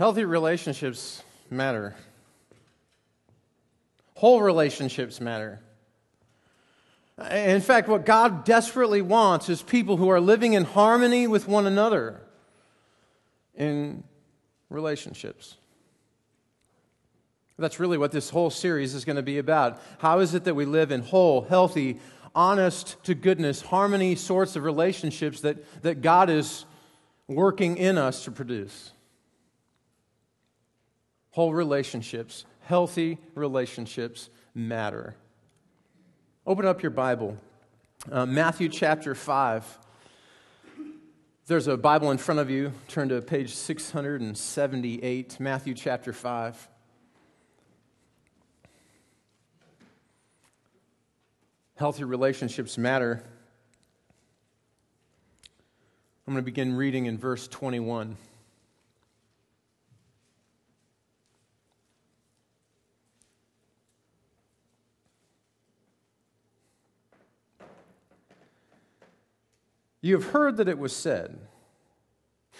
Healthy relationships matter. Whole relationships matter. In fact, what God desperately wants is people who are living in harmony with one another in relationships. That's really what this whole series is going to be about. How is it that we live in whole, healthy, honest to goodness, harmony sorts of relationships that, that God is working in us to produce? Whole relationships, healthy relationships matter. Open up your Bible, uh, Matthew chapter 5. There's a Bible in front of you. Turn to page 678, Matthew chapter 5. Healthy relationships matter. I'm going to begin reading in verse 21. You have heard that it was said.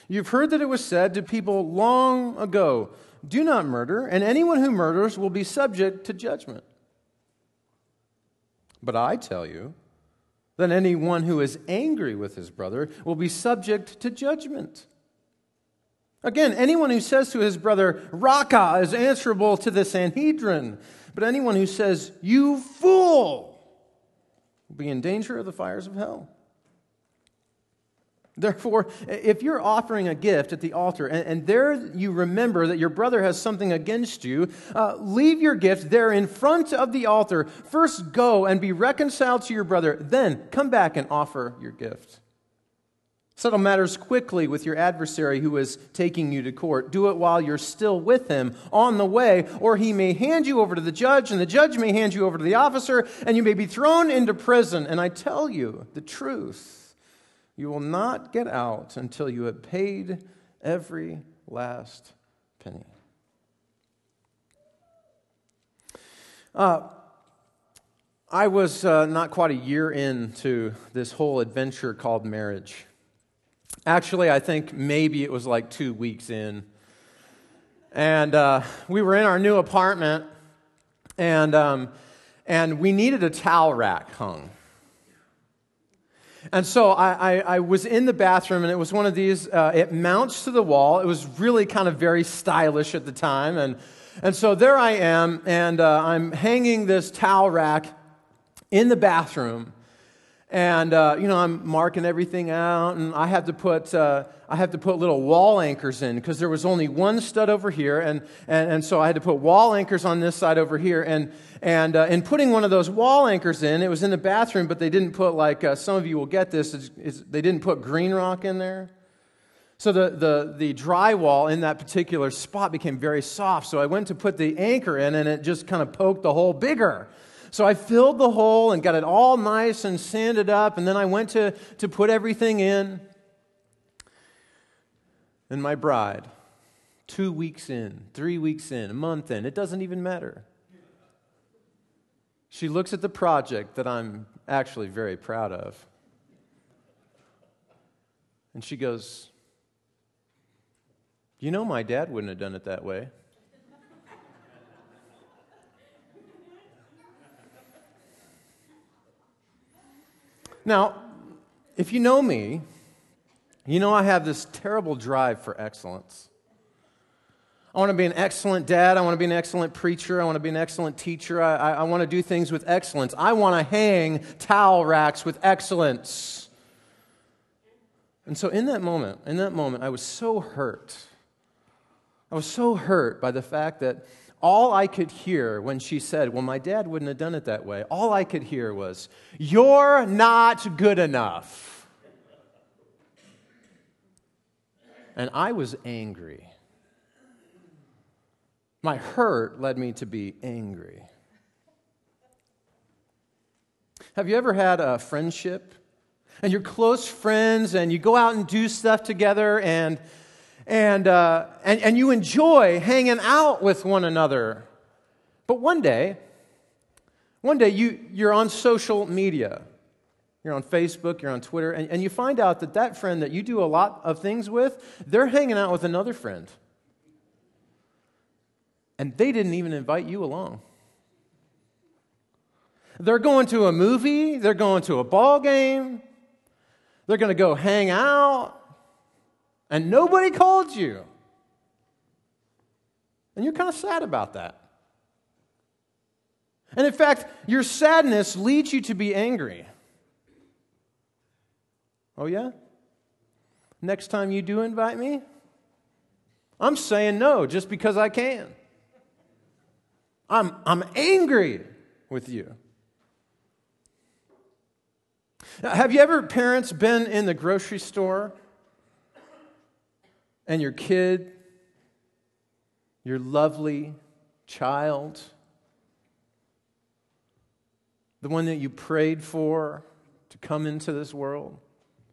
You've heard that it was said to people long ago do not murder, and anyone who murders will be subject to judgment. But I tell you that anyone who is angry with his brother will be subject to judgment. Again, anyone who says to his brother, Raca, is answerable to the Sanhedrin. But anyone who says, You fool, will be in danger of the fires of hell. Therefore, if you're offering a gift at the altar and, and there you remember that your brother has something against you, uh, leave your gift there in front of the altar. First go and be reconciled to your brother, then come back and offer your gift. Settle matters quickly with your adversary who is taking you to court. Do it while you're still with him on the way, or he may hand you over to the judge, and the judge may hand you over to the officer, and you may be thrown into prison. And I tell you the truth. You will not get out until you have paid every last penny. Uh, I was uh, not quite a year into this whole adventure called marriage. Actually, I think maybe it was like two weeks in. And uh, we were in our new apartment, and, um, and we needed a towel rack hung. And so I, I, I, was in the bathroom, and it was one of these, uh, it mounts to the wall. It was really kind of very stylish at the time. And, and so there I am, and uh, I'm hanging this towel rack in the bathroom. And, uh, you know, I'm marking everything out, and I had to put, uh, I had to put little wall anchors in because there was only one stud over here. And, and, and so I had to put wall anchors on this side over here. And, and uh, in putting one of those wall anchors in, it was in the bathroom, but they didn't put, like, uh, some of you will get this, it's, it's, they didn't put green rock in there. So the, the, the drywall in that particular spot became very soft. So I went to put the anchor in, and it just kind of poked the hole bigger. So I filled the hole and got it all nice and sanded up, and then I went to, to put everything in. And my bride, two weeks in, three weeks in, a month in, it doesn't even matter. She looks at the project that I'm actually very proud of. And she goes, You know, my dad wouldn't have done it that way. Now, if you know me, you know I have this terrible drive for excellence. I want to be an excellent dad. I want to be an excellent preacher. I want to be an excellent teacher. I, I, I want to do things with excellence. I want to hang towel racks with excellence. And so, in that moment, in that moment, I was so hurt. I was so hurt by the fact that all I could hear when she said, Well, my dad wouldn't have done it that way, all I could hear was, You're not good enough. And I was angry. My hurt led me to be angry. Have you ever had a friendship? And you're close friends and you go out and do stuff together and and, uh, and, and you enjoy hanging out with one another. But one day, one day you, you're on social media. You're on Facebook, you're on Twitter, and, and you find out that that friend that you do a lot of things with, they're hanging out with another friend. and they didn't even invite you along. They're going to a movie, they're going to a ball game, they're going to go hang out, and nobody called you. And you're kind of sad about that. And in fact, your sadness leads you to be angry. Oh, yeah? Next time you do invite me, I'm saying no just because I can. I'm, I'm angry with you. Now, have you ever, parents, been in the grocery store and your kid, your lovely child, the one that you prayed for to come into this world,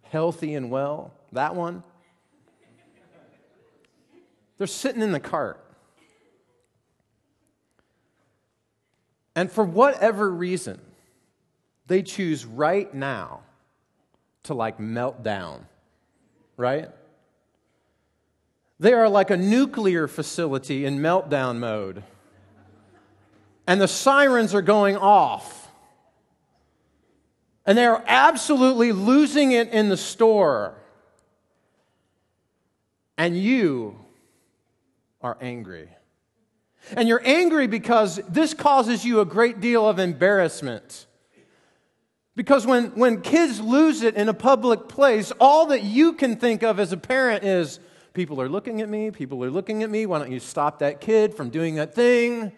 healthy and well, that one? They're sitting in the cart. And for whatever reason, they choose right now to like melt down, right? They are like a nuclear facility in meltdown mode. And the sirens are going off. And they are absolutely losing it in the store. And you are angry. And you're angry because this causes you a great deal of embarrassment. Because when, when kids lose it in a public place, all that you can think of as a parent is people are looking at me, people are looking at me, why don't you stop that kid from doing that thing?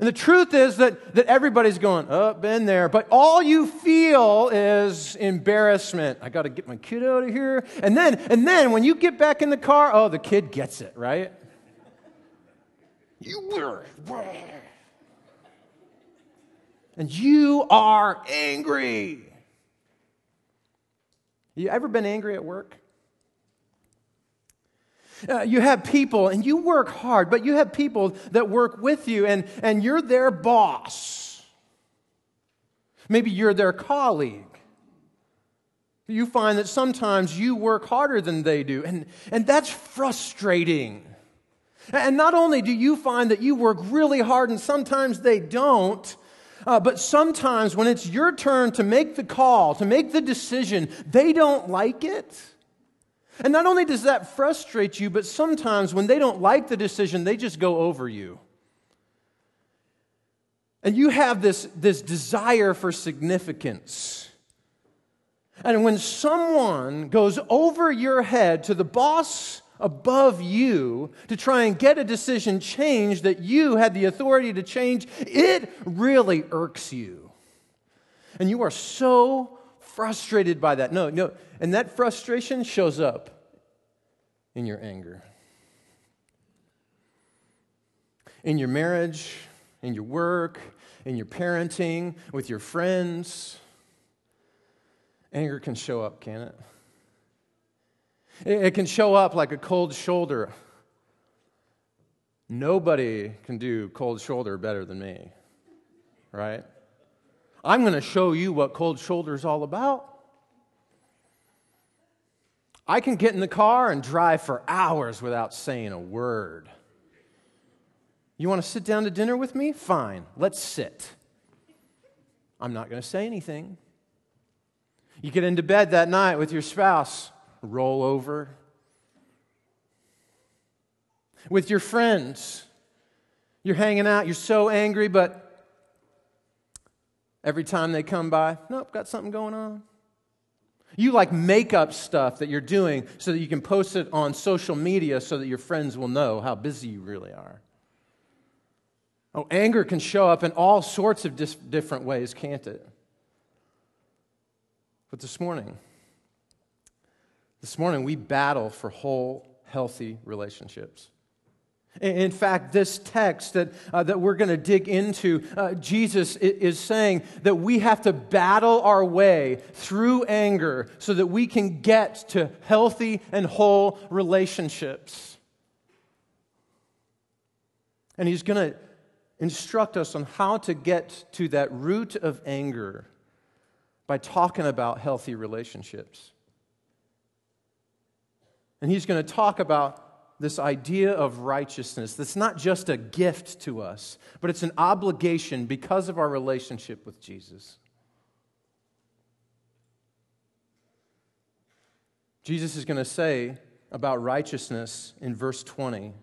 And the truth is that, that everybody's going, oh, been there. But all you feel is embarrassment. I got to get my kid out of here. And then, and then when you get back in the car, oh, the kid gets it, right? You were and you are angry. You ever been angry at work? Uh, you have people, and you work hard, but you have people that work with you, and, and you're their boss. Maybe you're their colleague. You find that sometimes you work harder than they do, and, and that's frustrating. And not only do you find that you work really hard and sometimes they don't, uh, but sometimes when it's your turn to make the call, to make the decision, they don't like it. And not only does that frustrate you, but sometimes when they don't like the decision, they just go over you. And you have this, this desire for significance. And when someone goes over your head to the boss above you to try and get a decision changed that you had the authority to change, it really irks you. And you are so frustrated by that. No, no. And that frustration shows up in your anger, in your marriage, in your work, in your parenting, with your friends. Anger can show up, can it? It can show up like a cold shoulder. Nobody can do cold shoulder better than me, right? I'm going to show you what cold shoulder is all about. I can get in the car and drive for hours without saying a word. You want to sit down to dinner with me? Fine, let's sit. I'm not going to say anything. You get into bed that night with your spouse roll over. With your friends, you're hanging out, you're so angry, but every time they come by, nope, got something going on. You like make up stuff that you're doing so that you can post it on social media so that your friends will know how busy you really are. Oh, anger can show up in all sorts of dis- different ways, can't it? But this morning, this morning, we battle for whole, healthy relationships. In fact, this text that, uh, that we're going to dig into, uh, Jesus is saying that we have to battle our way through anger so that we can get to healthy and whole relationships. And he's going to instruct us on how to get to that root of anger by talking about healthy relationships. And he's going to talk about this idea of righteousness that's not just a gift to us, but it's an obligation because of our relationship with Jesus. Jesus is going to say about righteousness in verse 20.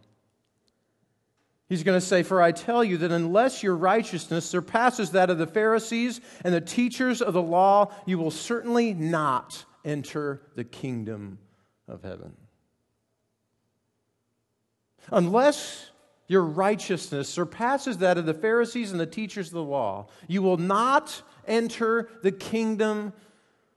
He's going to say, For I tell you that unless your righteousness surpasses that of the Pharisees and the teachers of the law, you will certainly not enter the kingdom of heaven. Unless your righteousness surpasses that of the Pharisees and the teachers of the law, you will not enter the kingdom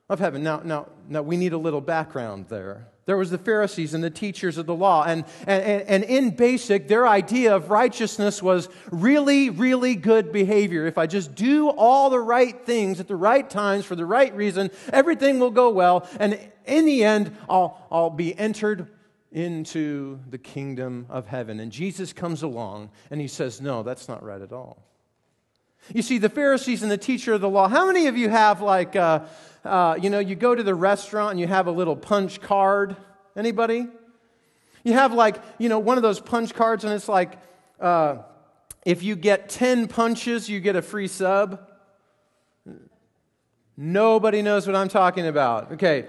of heaven. Now, now, now we need a little background there. There was the Pharisees and the teachers of the law. And, and, and in basic, their idea of righteousness was really, really good behavior. If I just do all the right things at the right times for the right reason, everything will go well. And in the end, I'll, I'll be entered into the kingdom of heaven. And Jesus comes along and he says, No, that's not right at all. You see, the Pharisees and the teacher of the law, how many of you have, like, uh, uh, you know, you go to the restaurant and you have a little punch card? Anybody? You have, like, you know, one of those punch cards and it's like, uh, if you get 10 punches, you get a free sub. Nobody knows what I'm talking about. Okay,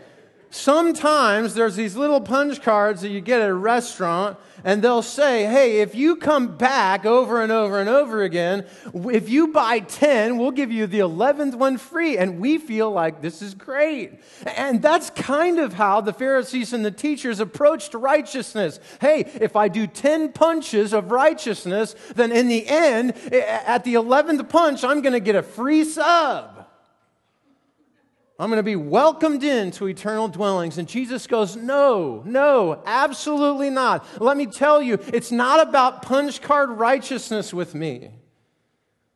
sometimes there's these little punch cards that you get at a restaurant, and they'll say, Hey, if you come back over and over and over again, if you buy 10, we'll give you the 11th one free. And we feel like this is great. And that's kind of how the Pharisees and the teachers approached righteousness. Hey, if I do 10 punches of righteousness, then in the end, at the 11th punch, I'm going to get a free sub. I'm going to be welcomed into eternal dwellings. And Jesus goes, No, no, absolutely not. Let me tell you, it's not about punch card righteousness with me.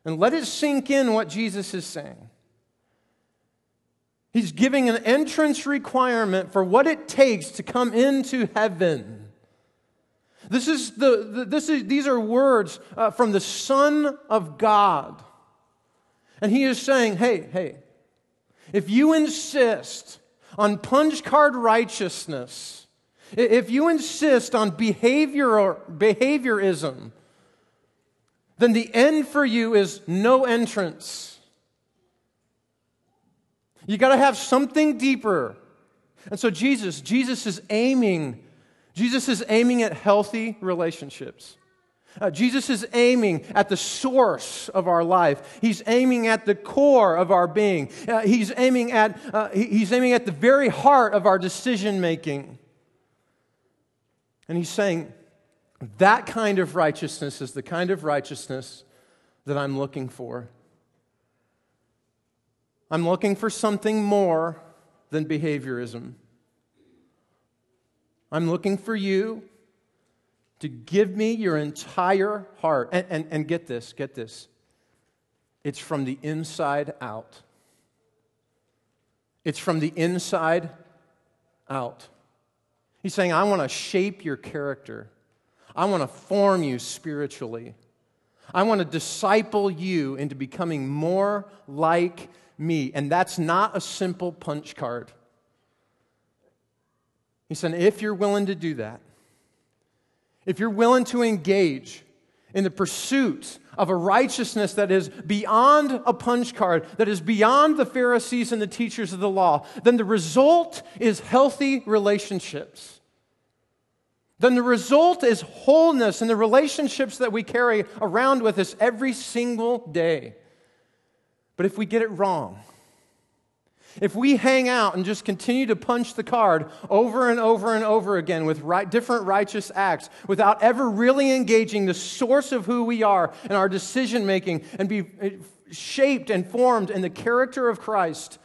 And let it sink in what Jesus is saying. He's giving an entrance requirement for what it takes to come into heaven. This is the, the this is, these are words uh, from the Son of God. And he is saying, hey, hey, if you insist on punch card righteousness, if you insist on behavior or behaviorism, then the end for you is no entrance. You got to have something deeper. And so Jesus, Jesus is aiming, Jesus is aiming at healthy relationships. Uh, Jesus is aiming at the source of our life. He's aiming at the core of our being. Uh, he's, aiming at, uh, he's aiming at the very heart of our decision making. And he's saying, that kind of righteousness is the kind of righteousness that I'm looking for. I'm looking for something more than behaviorism. I'm looking for you to give me your entire heart. And, and, and get this, get this. It's from the inside out. It's from the inside out. He's saying, I want to shape your character. I want to form you spiritually. I want to disciple you into becoming more like me. And that's not a simple punch card. He said, if you're willing to do that, if you're willing to engage in the pursuit of a righteousness that is beyond a punch card, that is beyond the Pharisees and the teachers of the law, then the result is healthy relationships. Then the result is wholeness in the relationships that we carry around with us every single day. But if we get it wrong, if we hang out and just continue to punch the card over and over and over again with right, different righteous acts without ever really engaging the source of who we are and our decision making and be eh, shaped and formed in the character of Christ,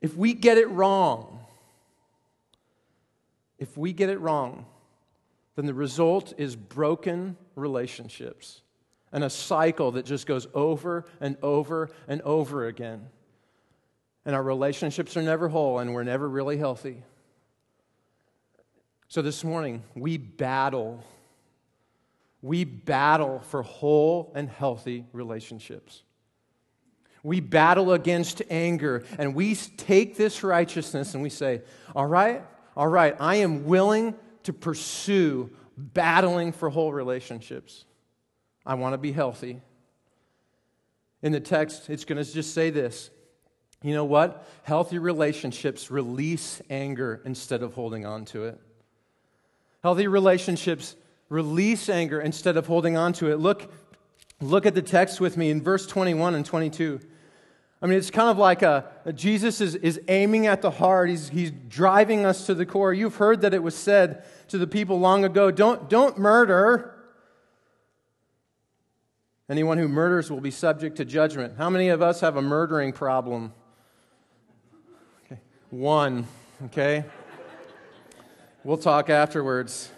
if we get it wrong, if we get it wrong, then the result is broken relationships and a cycle that just goes over and over and over again and our relationships are never whole and we're never really healthy. So this morning, we battle. We battle for whole and healthy relationships. We battle against anger and we take this righteousness and we say, All right, all right, I am willing to pursue battling for whole relationships. I want to be healthy. In the text, it's going to just say this. You know what? Healthy relationships release anger instead of holding on to it. Healthy relationships release anger instead of holding on to it. Look, look at the text with me in verse 21 and 22. I mean, it's kind of like a, a Jesus is, is aiming at the heart. He's, he's driving us to the core. You've heard that it was said to the people long ago don't, don't murder. Anyone who murders will be subject to judgment. How many of us have a murdering problem? One, okay? We'll talk afterwards.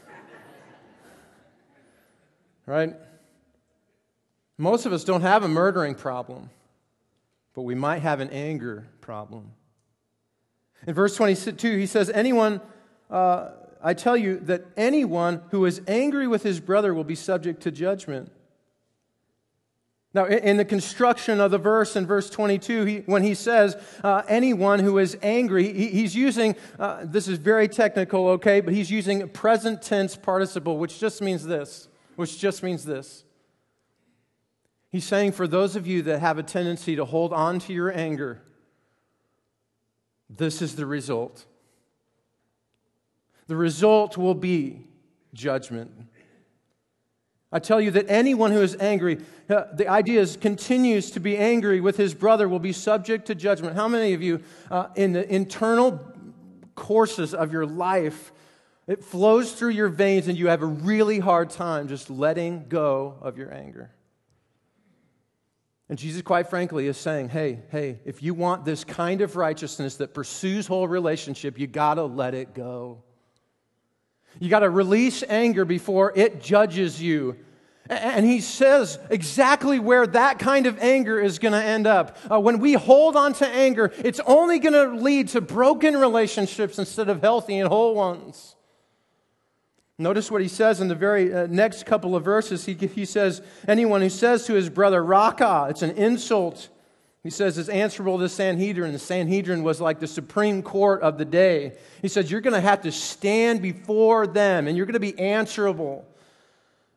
Right? Most of us don't have a murdering problem, but we might have an anger problem. In verse 22, he says, Anyone, uh, I tell you that anyone who is angry with his brother will be subject to judgment. Now, in the construction of the verse in verse 22, he, when he says uh, anyone who is angry, he, he's using, uh, this is very technical, okay, but he's using present tense participle, which just means this, which just means this. He's saying for those of you that have a tendency to hold on to your anger, this is the result. The result will be judgment. I tell you that anyone who is angry, uh, the idea is continues to be angry with his brother will be subject to judgment. How many of you, uh, in the internal courses of your life, it flows through your veins and you have a really hard time just letting go of your anger? And Jesus, quite frankly, is saying, hey, hey, if you want this kind of righteousness that pursues whole relationship, you got to let it go. You got to release anger before it judges you. And he says exactly where that kind of anger is going to end up. Uh, when we hold on to anger, it's only going to lead to broken relationships instead of healthy and whole ones. Notice what he says in the very uh, next couple of verses. He, he says, Anyone who says to his brother, Raca, it's an insult he says it's answerable to the Sanhedrin. The Sanhedrin was like the supreme court of the day. He says you're going to have to stand before them and you're going to be answerable.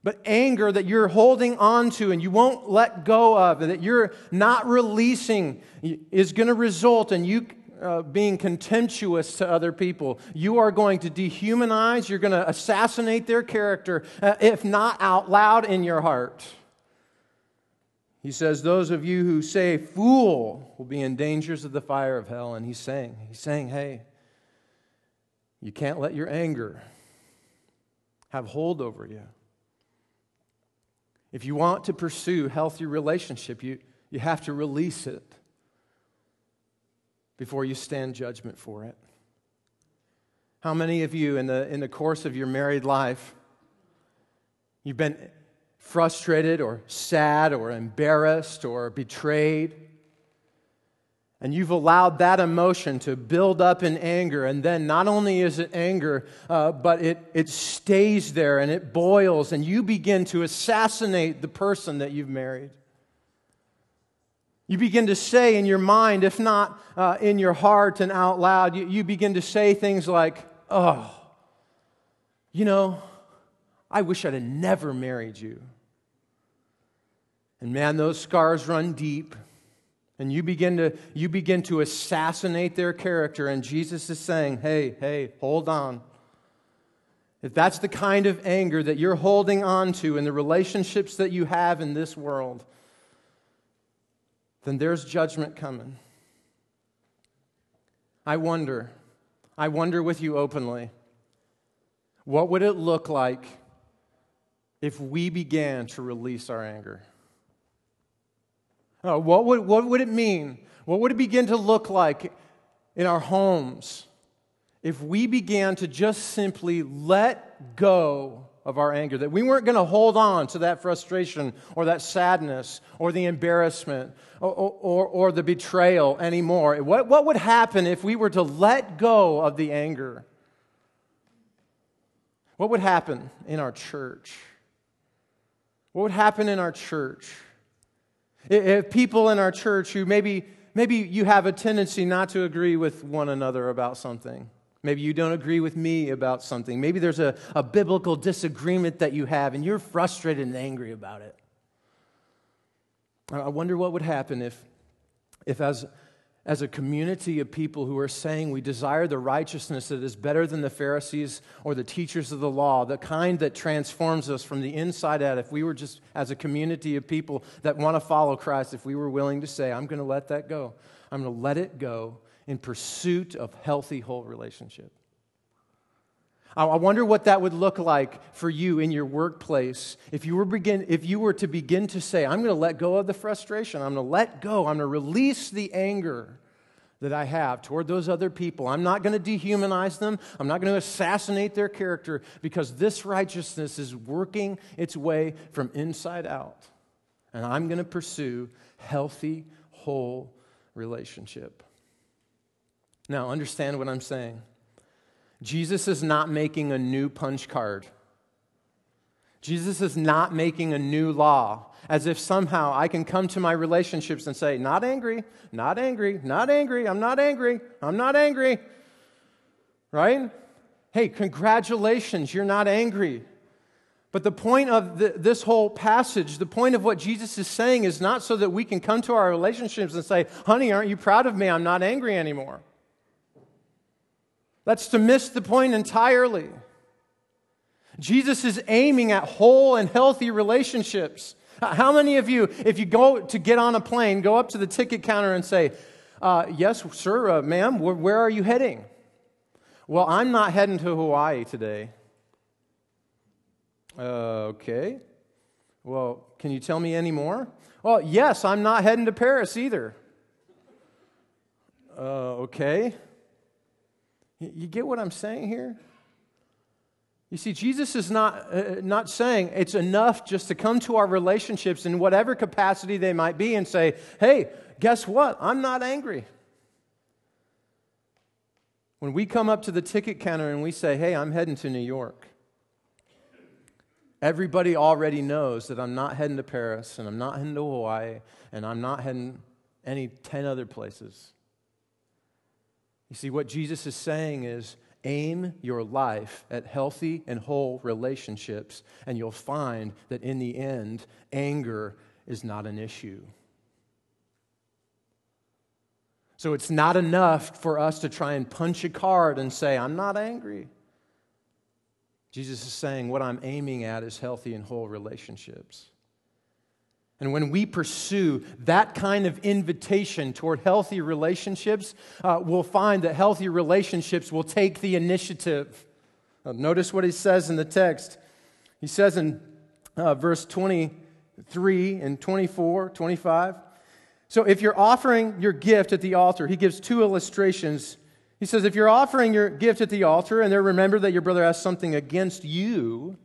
But anger that you're holding on to and you won't let go of, and that you're not releasing, is going to result in you uh, being contemptuous to other people. You are going to dehumanize, you're going to assassinate their character, uh, if not out loud in your heart. He says, Those of you who say fool will be in dangers of the fire of hell. And he's saying, He's saying, hey, you can't let your anger have hold over you. If you want to pursue healthy relationship, you, you have to release it before you stand judgment for it. How many of you in the, in the course of your married life, you've been frustrated or sad or embarrassed or betrayed. And you've allowed that emotion to build up in anger. And then not only is it anger, uh, but it, it stays there and it boils, and you begin to assassinate the person that you've married. You begin to say in your mind, if not uh, in your heart and out loud, you, you begin to say things like, Oh, you know, I wish I'd have never married you. And man, those scars run deep. And you begin to, you begin to assassinate their character. And Jesus is saying, hey, hey, hold on. If that's the kind of anger that you're holding on to in the relationships that you have in this world, then there's judgment coming. I wonder, I wonder with you openly, what would it look like if we began to release our anger? Uh, what, would, what would it mean? What would it begin to look like in our homes if we began to just simply let go of our anger? That we weren't going to hold on to that frustration or that sadness or the embarrassment or, or, or the betrayal anymore. What, what would happen if we were to let go of the anger? What would happen in our church? What would happen in our church? If people in our church who maybe, maybe you have a tendency not to agree with one another about something, Maybe you don't agree with me about something. Maybe there's a, a biblical disagreement that you have and you're frustrated and angry about it. I wonder what would happen if, if as, as a community of people who are saying we desire the righteousness that is better than the Pharisees or the teachers of the law, the kind that transforms us from the inside out, if we were just as a community of people that want to follow Christ, if we were willing to say, I'm going to let that go, I'm going to let it go in pursuit of healthy, whole relationship. I wonder what that would look like for you in your workplace if you were, begin, if you were to begin to say, I'm going to let go of the frustration. I'm going to let go. I'm going to release the anger that I have toward those other people. I'm not going to dehumanize them. I'm not going to assassinate their character because this righteousness is working its way from inside out. And I'm going to pursue healthy, whole relationship. Now, understand what I'm saying. Jesus is not making a new punch card. Jesus is not making a new law as if somehow I can come to my relationships and say, not angry, not angry, not angry, I'm not angry, I'm not angry. Right? Hey, congratulations, you're not angry. But the point of the, this whole passage, the point of what Jesus is saying is not so that we can come to our relationships and say, honey, aren't you proud of me? I'm not angry anymore. That's to miss the point entirely. Jesus is aiming at whole and healthy relationships. How many of you, if you go to get on a plane, go up to the ticket counter and say, uh, Yes, sir, uh, ma'am, where, where are you heading? Well, I'm not heading to Hawaii today. Uh, okay. Well, can you tell me any more? Well, yes, I'm not heading to Paris either. Uh, okay. You get what I'm saying here? You see, Jesus is not, uh, not saying it's enough just to come to our relationships in whatever capacity they might be and say, hey, guess what? I'm not angry. When we come up to the ticket counter and we say, hey, I'm heading to New York, everybody already knows that I'm not heading to Paris and I'm not heading to Hawaii and I'm not heading any 10 other places. You see, what Jesus is saying is aim your life at healthy and whole relationships, and you'll find that in the end, anger is not an issue. So it's not enough for us to try and punch a card and say, I'm not angry. Jesus is saying, what I'm aiming at is healthy and whole relationships. And when we pursue that kind of invitation toward healthy relationships, uh, we'll find that healthy relationships will take the initiative. Uh, notice what he says in the text. He says in uh, verse 23 and 24, 25. So if you're offering your gift at the altar, he gives two illustrations. He says, if you're offering your gift at the altar and there remember that your brother has something against you,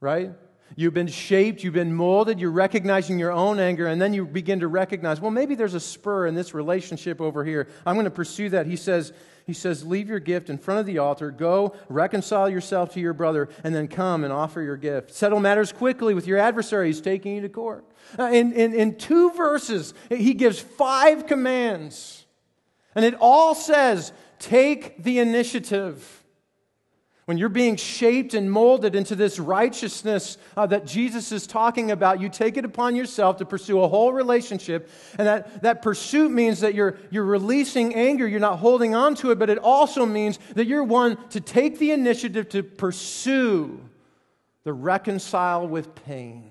right? You've been shaped, you've been molded, you're recognizing your own anger, and then you begin to recognize, well, maybe there's a spur in this relationship over here. I'm going to pursue that. He says, he says, leave your gift in front of the altar, go reconcile yourself to your brother, and then come and offer your gift. Settle matters quickly with your adversary who's taking you to court. Uh, in, in, in two verses, he gives five commands, and it all says, take the initiative. When you're being shaped and molded into this righteousness uh, that Jesus is talking about, you take it upon yourself to pursue a whole relationship. And that, that pursuit means that you're, you're releasing anger, you're not holding on to it, but it also means that you're one to take the initiative to pursue the reconcile with pain.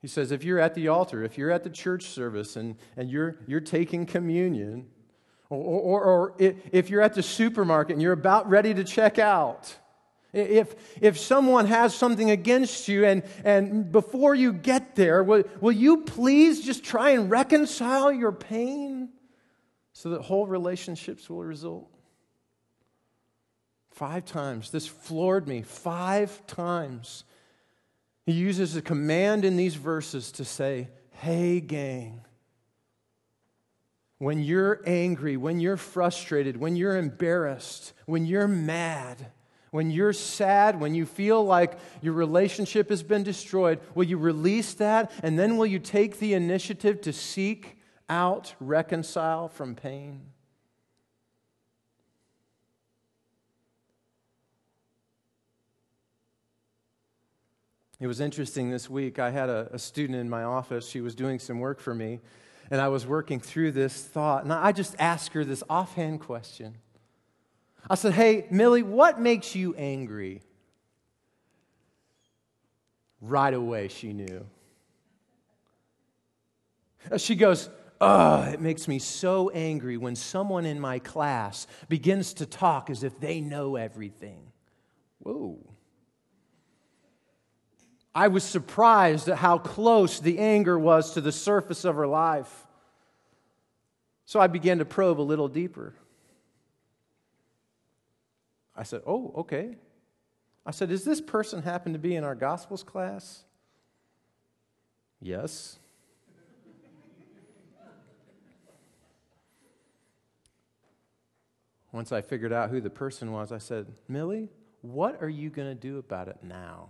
He says, if you're at the altar, if you're at the church service and, and you're, you're taking communion, or, or, or, if you're at the supermarket and you're about ready to check out, if, if someone has something against you and, and before you get there, will, will you please just try and reconcile your pain so that whole relationships will result? Five times. This floored me. Five times. He uses a command in these verses to say, Hey, gang, when you're angry, when you're frustrated, when you're embarrassed, when you're mad, when you're sad, when you feel like your relationship has been destroyed, will you release that? And then will you take the initiative to seek out reconcile from pain? It was interesting this week. I had a, a, student in my office. She was doing some work for me, and I was working through this thought. And I just asked her this offhand question. I said, Hey, Millie, what makes you angry? Right away, she knew. Uh, she goes, Oh, it makes me so angry when someone in my class begins to talk as if they know everything. Whoa. I was surprised at how close the anger was to the surface of her life. So I began to probe a little deeper. I said, Oh, okay. I said, Does this person happen to be in our Gospels class? Yes. Once I figured out who the person was, I said, Millie, what are you going to do about it now?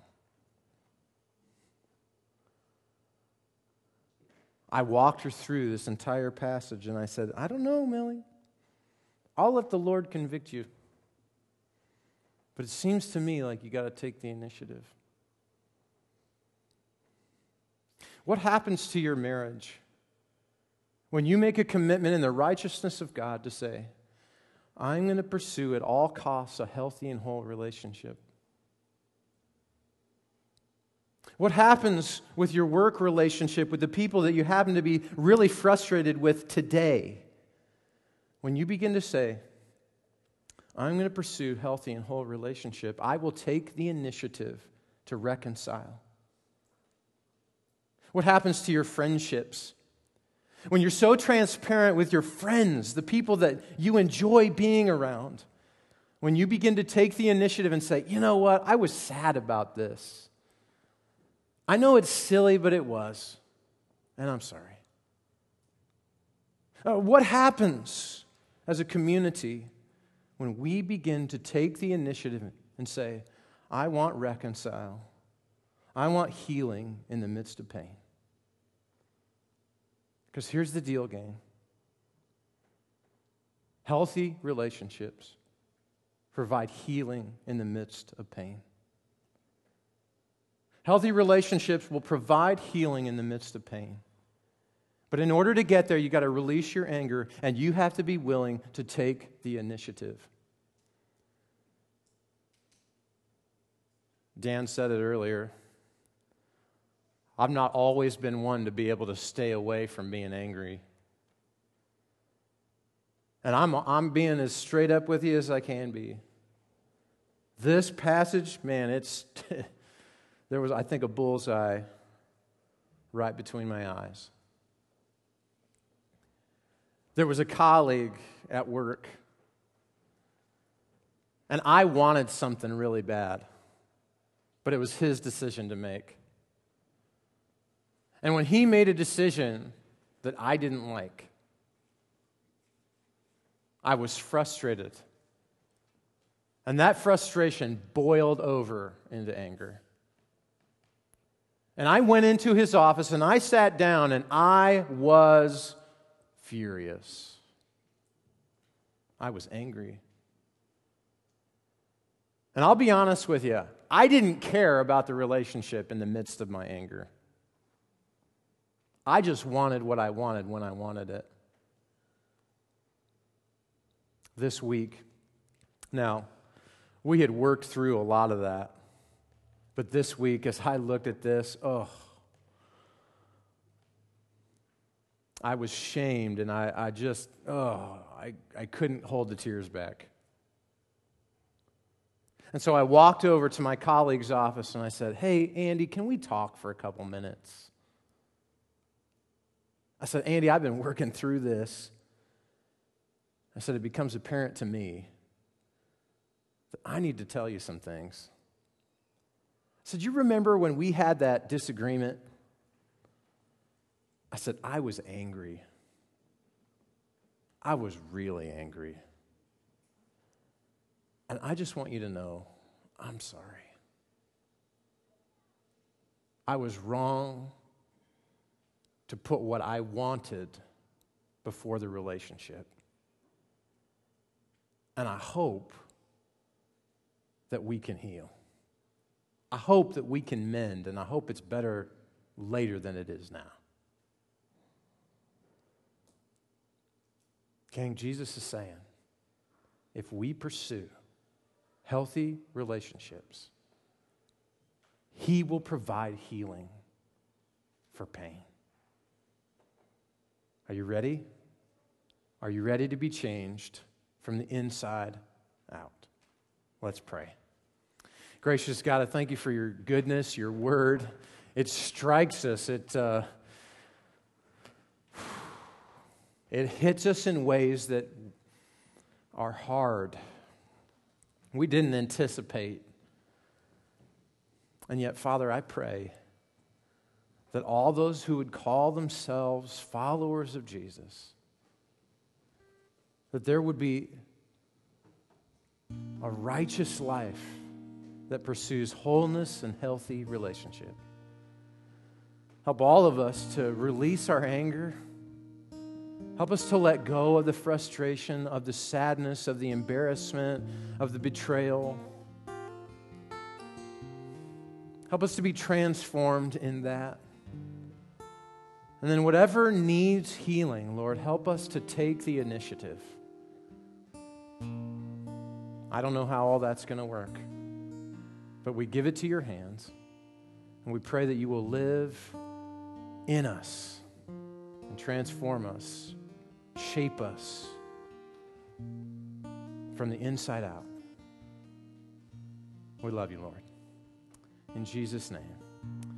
I walked her through this entire passage and I said, I don't know, Millie. I'll let the Lord convict you. But it seems to me like you got to take the initiative. What happens to your marriage when you make a commitment in the righteousness of God to say, I'm going to pursue at all costs a healthy and whole relationship? What happens with your work relationship with the people that you happen to be really frustrated with today when you begin to say, I'm going to pursue healthy and whole relationship. I will take the initiative to reconcile. What happens to your friendships? When you're so transparent with your friends, the people that you enjoy being around, when you begin to take the initiative and say, you know what, I was sad about this. I know it's silly, but it was, and I'm sorry. Uh, what happens as a community when we begin to take the initiative and say, I want reconcile, I want healing in the midst of pain. Because here's the deal, gang healthy relationships provide healing in the midst of pain. Healthy relationships will provide healing in the midst of pain. But in order to get there, you got to release your anger and you have to be willing to take the initiative. Dan said it earlier. I've not always been one to be able to stay away from being angry. And I'm, I'm being as straight up with you as I can be. This passage, man, it's. there was, I think, a bullseye right between my eyes. There was a colleague at work, and I wanted something really bad, but it was his decision to make. And when he made a decision that I didn't like, I was frustrated. And that frustration boiled over into anger. And I went into his office and I sat down and I was furious. I was angry. And I'll be honest with you, I didn't care about the relationship in the midst of my anger. I just wanted what I wanted when I wanted it. This week, now, we had worked through a lot of that. But this week, as I looked at this, oh, I was shamed and I, I just, oh, I, I couldn't hold the tears back. And so I walked over to my colleague's office and I said, Hey, Andy, can we talk for a couple minutes? I said, Andy, I've been working through this. I said, It becomes apparent to me that I need to tell you some things. Said, You remember when we had that disagreement? I said, I was angry. I was really angry. And I just want you to know I'm sorry. I was wrong to put what I wanted before the relationship. And I hope that we can heal. I hope that we can mend, and I hope it's better later than it is now. King, Jesus is saying if we pursue healthy relationships, He will provide healing for pain. Are you ready? Are you ready to be changed from the inside out? Let's pray. Gracious God, I thank you for your goodness, your word. It strikes us. It, uh, it hits us in ways that are hard. We didn't anticipate. And yet, Father, I pray that all those who would call themselves followers of Jesus, that there would be a righteous life that pursues wholeness and healthy relationship. Help all of us to release our anger. Help us to let go of the frustration, of the sadness, of the embarrassment, of the betrayal. Help us to be transformed in that. And then, whatever needs healing, Lord, help us to take the initiative. I don't know how all that's going to work, but we give it to your hands, and we pray that you will live in us and transform us, shape us from the inside out. We love you, Lord. In Jesus' name.